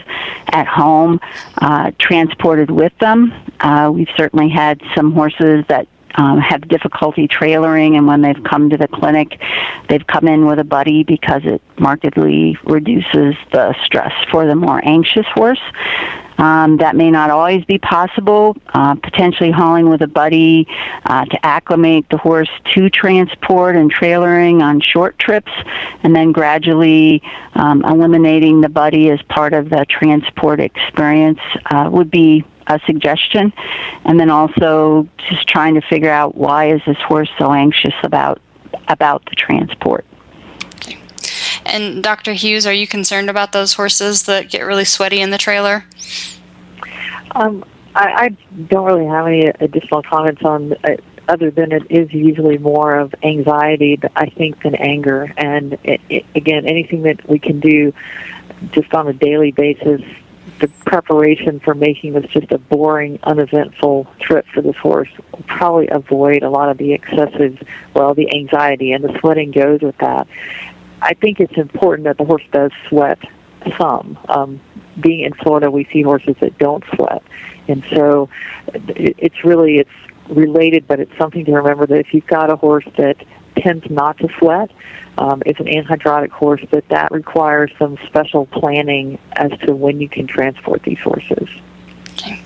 at home, uh, transported with them. Uh, we've certainly had some horses that um, have difficulty trailering, and when they've come to the clinic, they've come in with a buddy because it markedly reduces the stress for the more anxious horse. Um, that may not always be possible. Uh, potentially hauling with a buddy uh, to acclimate the horse to transport and trailering on short trips, and then gradually um, eliminating the buddy as part of the transport experience uh, would be a suggestion. And then also just trying to figure out why is this horse so anxious about about the transport. And Dr. Hughes, are you concerned about those horses that get really sweaty in the trailer? Um, I, I don't really have any additional comments on uh, other than it is usually more of anxiety, I think, than anger. And it, it, again, anything that we can do just on a daily basis, the preparation for making this just a boring, uneventful trip for this horse will probably avoid a lot of the excessive, well, the anxiety and the sweating goes with that. I think it's important that the horse does sweat some. Um, being in Florida, we see horses that don't sweat, and so it's really it's related, but it's something to remember that if you've got a horse that tends not to sweat, um, it's an anhidrotic horse, that that requires some special planning as to when you can transport these horses. Okay.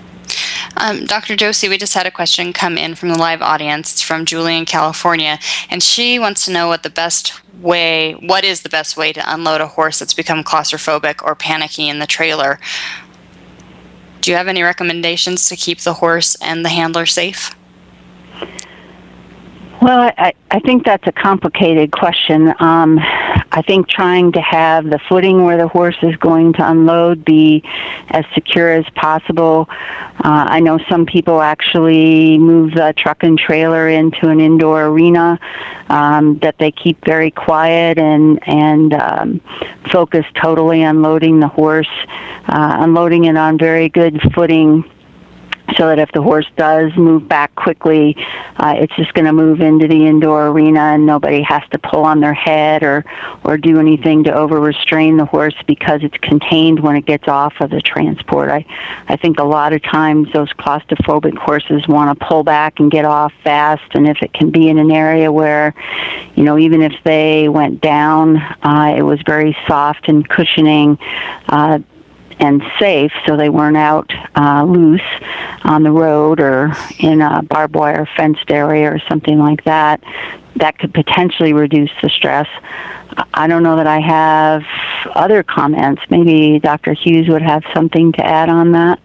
Um, Dr. Josie, we just had a question come in from the live audience. It's from Julie in California, and she wants to know what the best way, what is the best way to unload a horse that's become claustrophobic or panicky in the trailer? Do you have any recommendations to keep the horse and the handler safe? Well, I, I think that's a complicated question. Um, I think trying to have the footing where the horse is going to unload be as secure as possible. Uh, I know some people actually move the truck and trailer into an indoor arena um, that they keep very quiet and and um, focus totally on loading the horse, uh, unloading it on very good footing so that if the horse does move back quickly, uh, it's just going to move into the indoor arena and nobody has to pull on their head or, or do anything to over restrain the horse because it's contained when it gets off of the transport. I, I think a lot of times those claustrophobic horses want to pull back and get off fast and if it can be in an area where, you know, even if they went down, uh, it was very soft and cushioning, uh, and safe so they weren't out uh, loose on the road or in a barbed wire fenced area or something like that. That could potentially reduce the stress. I don't know that I have other comments. Maybe Dr. Hughes would have something to add on that.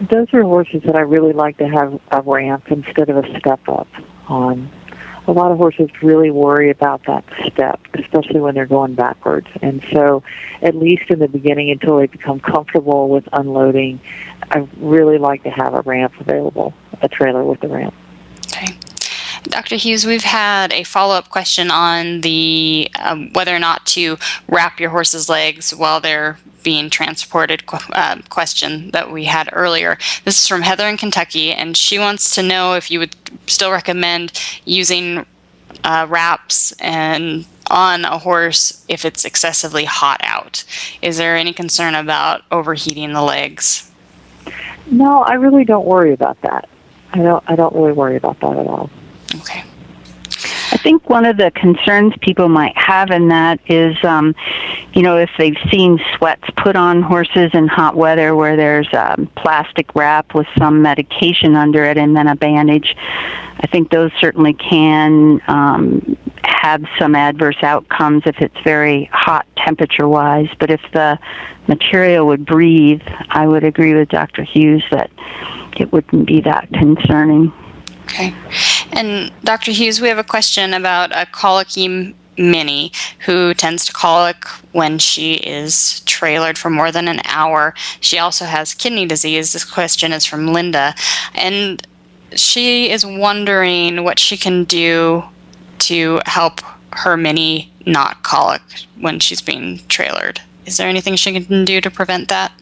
Those are horses that I really like to have a ramp instead of a step up on a lot of horses really worry about that step, especially when they're going backwards. And so, at least in the beginning, until they become comfortable with unloading, I really like to have a ramp available, a trailer with a ramp. Dr. Hughes, we've had a follow up question on the um, whether or not to wrap your horse's legs while they're being transported uh, question that we had earlier. This is from Heather in Kentucky, and she wants to know if you would still recommend using uh, wraps and on a horse if it's excessively hot out. Is there any concern about overheating the legs? No, I really don't worry about that. I don't. I don't really worry about that at all. Okay. I think one of the concerns people might have in that is, um, you know, if they've seen sweats put on horses in hot weather where there's a plastic wrap with some medication under it and then a bandage, I think those certainly can um, have some adverse outcomes if it's very hot temperature wise. But if the material would breathe, I would agree with Dr. Hughes that it wouldn't be that concerning. Okay. And Dr. Hughes, we have a question about a colicky Mini who tends to colic when she is trailered for more than an hour. She also has kidney disease. This question is from Linda. And she is wondering what she can do to help her Mini not colic when she's being trailered. Is there anything she can do to prevent that?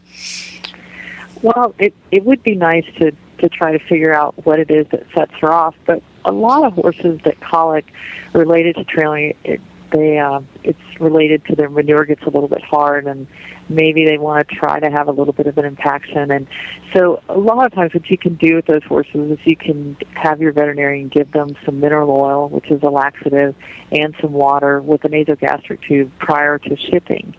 Well, it, it would be nice to, to try to figure out what it is that sets her off, but a lot of horses that colic related to trailing, it, they uh, it's related to their manure gets a little bit hard, and maybe they want to try to have a little bit of an impaction. And so, a lot of times, what you can do with those horses is you can have your veterinarian give them some mineral oil, which is a laxative, and some water with a nasogastric tube prior to shipping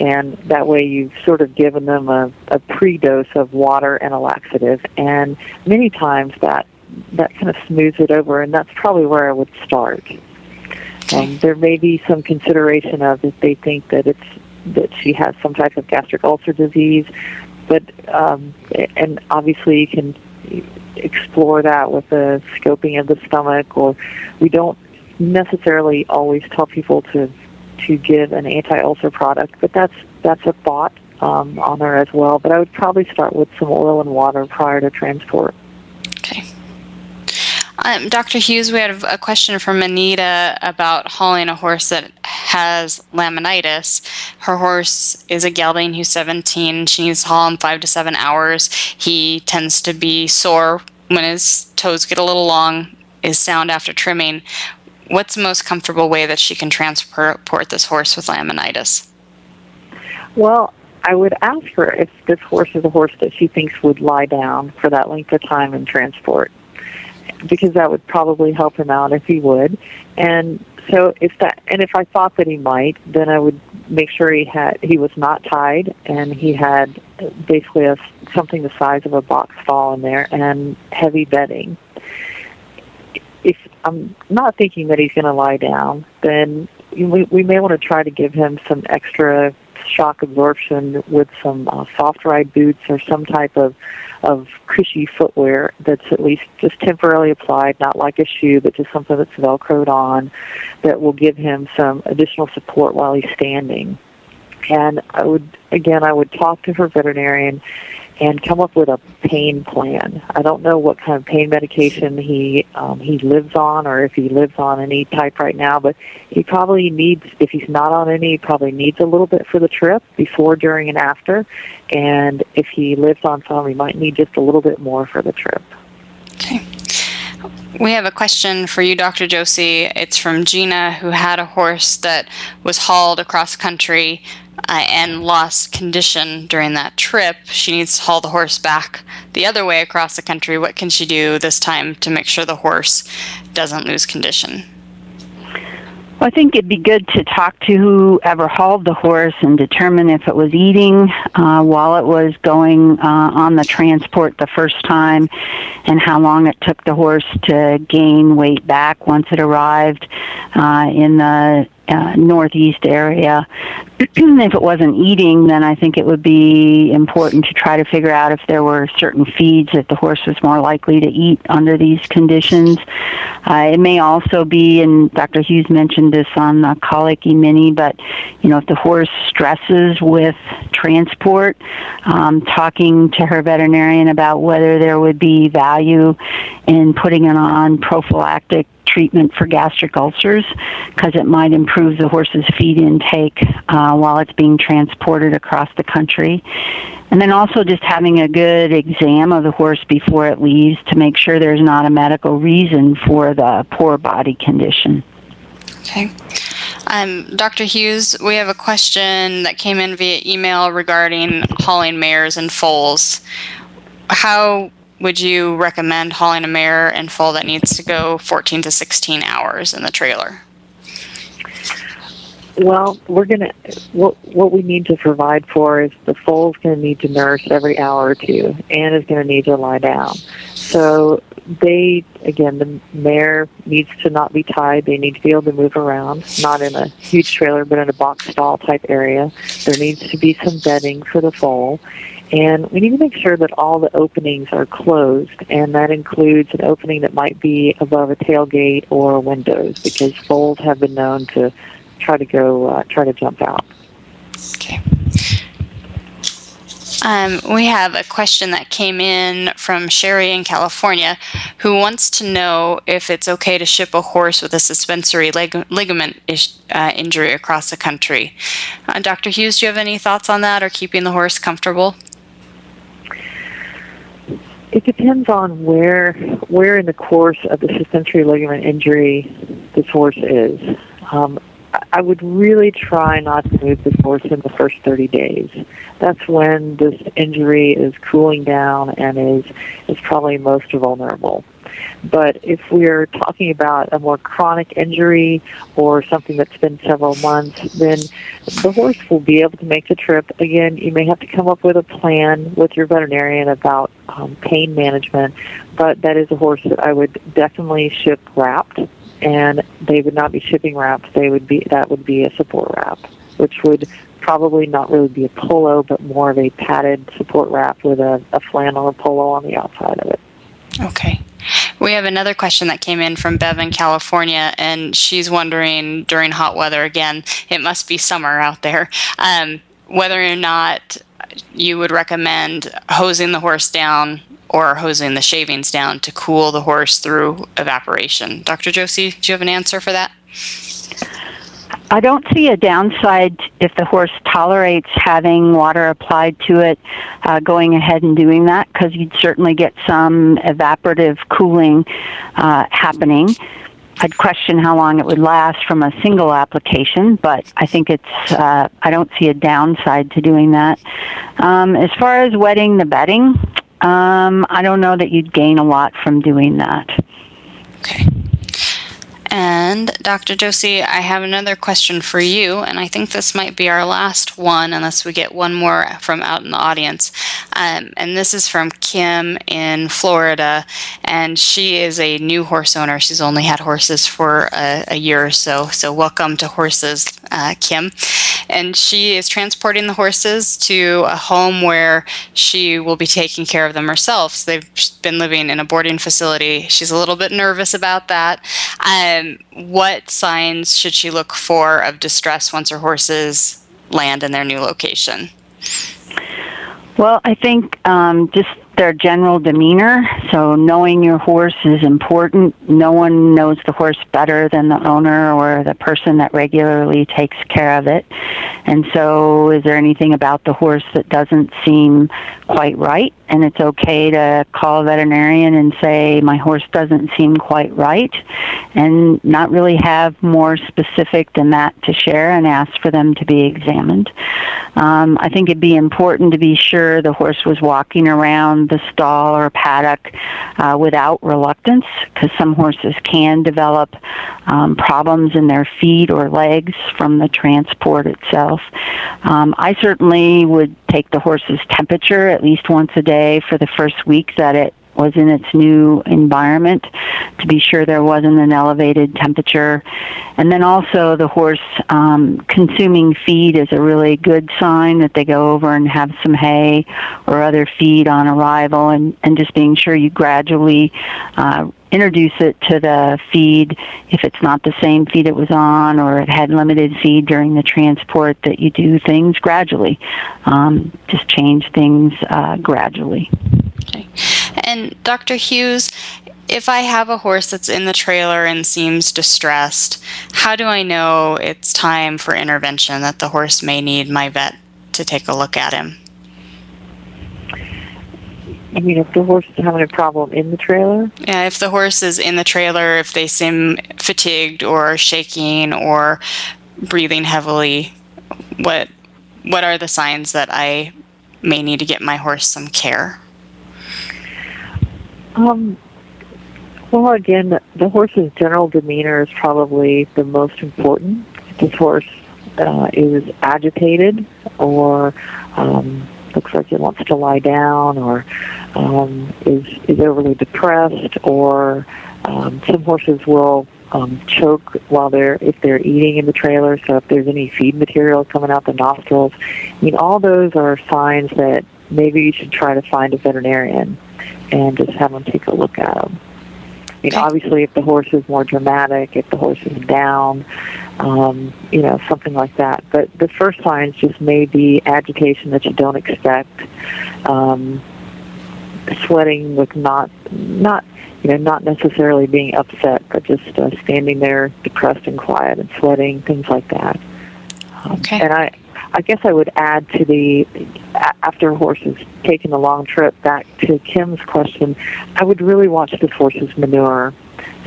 and that way you've sort of given them a, a pre-dose of water and a laxative and many times that that kind of smooths it over and that's probably where i would start um, there may be some consideration of if they think that it's that she has some type of gastric ulcer disease but um, and obviously you can explore that with a scoping of the stomach or we don't necessarily always tell people to to give an anti-ulcer product, but that's that's a thought um, on there as well. But I would probably start with some oil and water prior to transport. Okay. Um, Dr. Hughes, we had a question from Anita about hauling a horse that has laminitis. Her horse is a gelding who's 17. She needs to haul him five to seven hours. He tends to be sore when his toes get a little long, is sound after trimming what's the most comfortable way that she can transport this horse with laminitis? Well, I would ask her if this horse is a horse that she thinks would lie down for that length of time in transport, because that would probably help him out if he would. And so if that, and if I thought that he might, then I would make sure he had he was not tied and he had basically a something the size of a box stall in there and heavy bedding if I'm not thinking that he's going to lie down, then we, we may want to try to give him some extra shock absorption with some uh, soft ride boots or some type of of cushy footwear that's at least just temporarily applied, not like a shoe, but just something that's velcroed on that will give him some additional support while he's standing. And I would again, I would talk to her veterinarian and come up with a pain plan. I don't know what kind of pain medication he um, he lives on, or if he lives on any type right now. But he probably needs, if he's not on any, he probably needs a little bit for the trip, before, during, and after. And if he lives on some, he might need just a little bit more for the trip. Okay. We have a question for you, Dr. Josie. It's from Gina, who had a horse that was hauled across country uh, and lost condition during that trip. She needs to haul the horse back the other way across the country. What can she do this time to make sure the horse doesn't lose condition? Well, I think it'd be good to talk to whoever hauled the horse and determine if it was eating uh, while it was going uh, on the transport the first time and how long it took the horse to gain weight back once it arrived uh, in the uh, northeast area. if it wasn't eating, then I think it would be important to try to figure out if there were certain feeds that the horse was more likely to eat under these conditions. Uh, it may also be, and Dr. Hughes mentioned this on the colicky mini, but you know if the horse stresses with transport, um, talking to her veterinarian about whether there would be value in putting it on prophylactic treatment for gastric ulcers because it might improve the horse's feed intake uh, while it's being transported across the country. And then also just having a good exam of the horse before it leaves to make sure there's not a medical reason for the poor body condition. Okay. Um, Dr. Hughes, we have a question that came in via email regarding hauling mares and foals. How would you recommend hauling a mare in foal that needs to go 14 to 16 hours in the trailer? Well, we're gonna what what we need to provide for is the foal's to need to nurse every hour or two, and is to need to lie down. So they again the mare needs to not be tied. They need to be able to move around, not in a huge trailer, but in a box stall type area. There needs to be some bedding for the foal. And we need to make sure that all the openings are closed, and that includes an opening that might be above a tailgate or windows, because foals have been known to try to go uh, try to jump out. Okay. Um, we have a question that came in from Sherry in California who wants to know if it's okay to ship a horse with a suspensory leg- ligament uh, injury across the country. Uh, Dr. Hughes, do you have any thoughts on that or keeping the horse comfortable? It depends on where where in the course of the suspensory ligament injury the horse is. Um, I would really try not to move the horse in the first 30 days. That's when this injury is cooling down and is is probably most vulnerable. But if we're talking about a more chronic injury or something that's been several months, then the horse will be able to make the trip. Again, you may have to come up with a plan with your veterinarian about um, pain management, but that is a horse that I would definitely ship wrapped and they would not be shipping wraps. They would be that would be a support wrap, which would probably not really be a polo, but more of a padded support wrap with a, a flannel or polo on the outside of it. Okay. We have another question that came in from Bev in California, and she's wondering during hot weather again, it must be summer out there, um, whether or not you would recommend hosing the horse down or hosing the shavings down to cool the horse through evaporation. Dr. Josie, do you have an answer for that? I don't see a downside if the horse tolerates having water applied to it, uh, going ahead and doing that, because you'd certainly get some evaporative cooling uh, happening. I'd question how long it would last from a single application, but I think it's, uh, I don't see a downside to doing that. Um, as far as wetting the bedding, um, I don't know that you'd gain a lot from doing that. Okay. And Dr. Josie, I have another question for you, and I think this might be our last one, unless we get one more from out in the audience. Um, and this is from Kim in Florida, and she is a new horse owner. She's only had horses for a, a year or so. So, welcome to Horses, uh, Kim and she is transporting the horses to a home where she will be taking care of them herself. So they've been living in a boarding facility. She's a little bit nervous about that. Um, what signs should she look for of distress once her horses land in their new location? Well, I think um, just their general demeanor. So knowing your horse is important. No one knows the horse better than the owner or the person that regularly takes care of it. And so is there anything about the horse that doesn't seem quite right? And it's okay to call a veterinarian and say, my horse doesn't seem quite right, and not really have more specific than that to share and ask for them to be examined. Um, I think it'd be important to be sure the horse was walking around the stall or paddock uh, without reluctance because some horses can develop um, problems in their feet or legs from the transport itself. Um, I certainly would take the horse's temperature at least once a day for the first week that it was in its new environment to be sure there wasn't an elevated temperature. And then also the horse um, consuming feed is a really good sign that they go over and have some hay or other feed on arrival and, and just being sure you gradually uh, introduce it to the feed if it's not the same feed it was on or it had limited feed during the transport that you do things gradually um, just change things uh, gradually okay. And Dr. Hughes, if I have a horse that's in the trailer and seems distressed, how do I know it's time for intervention, that the horse may need my vet to take a look at him? I mean, if the horse is having a problem in the trailer? Yeah, if the horse is in the trailer, if they seem fatigued or shaking or breathing heavily, what what are the signs that I may need to get my horse some care? Um, well, again, the, horse's general demeanor is probably the most important. If this horse uh, is agitated or um, looks like it wants to lie down or um, is, is overly depressed or um, some horses will um, choke while they're if they're eating in the trailer. So if there's any feed material coming out the nostrils, I mean all those are signs that maybe you should try to find a veterinarian and just have them take a look at them. Mean, okay. obviously, if the horse is more dramatic, if the horse is down, um, you know, something like that. But the first signs just may be agitation that you don't expect, um, sweating with not not you know not necessarily being upset, but just uh, standing there depressed and quiet and sweating, things like that. Okay. And I I guess I would add to the after a horse is taking a long trip back to Kim's question, I would really watch the horse's manure,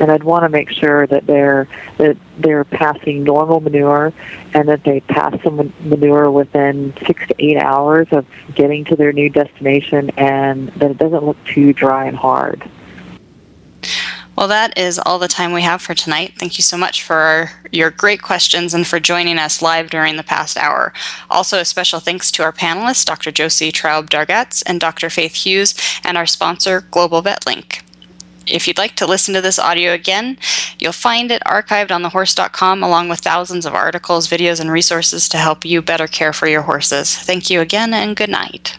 and I'd want to make sure that they're that they're passing normal manure, and that they pass some manure within six to eight hours of getting to their new destination, and that it doesn't look too dry and hard. Well, that is all the time we have for tonight. Thank you so much for your great questions and for joining us live during the past hour. Also, a special thanks to our panelists, Dr. Josie Traub Dargatz and Dr. Faith Hughes, and our sponsor, Global VetLink. If you'd like to listen to this audio again, you'll find it archived on thehorse.com along with thousands of articles, videos, and resources to help you better care for your horses. Thank you again and good night.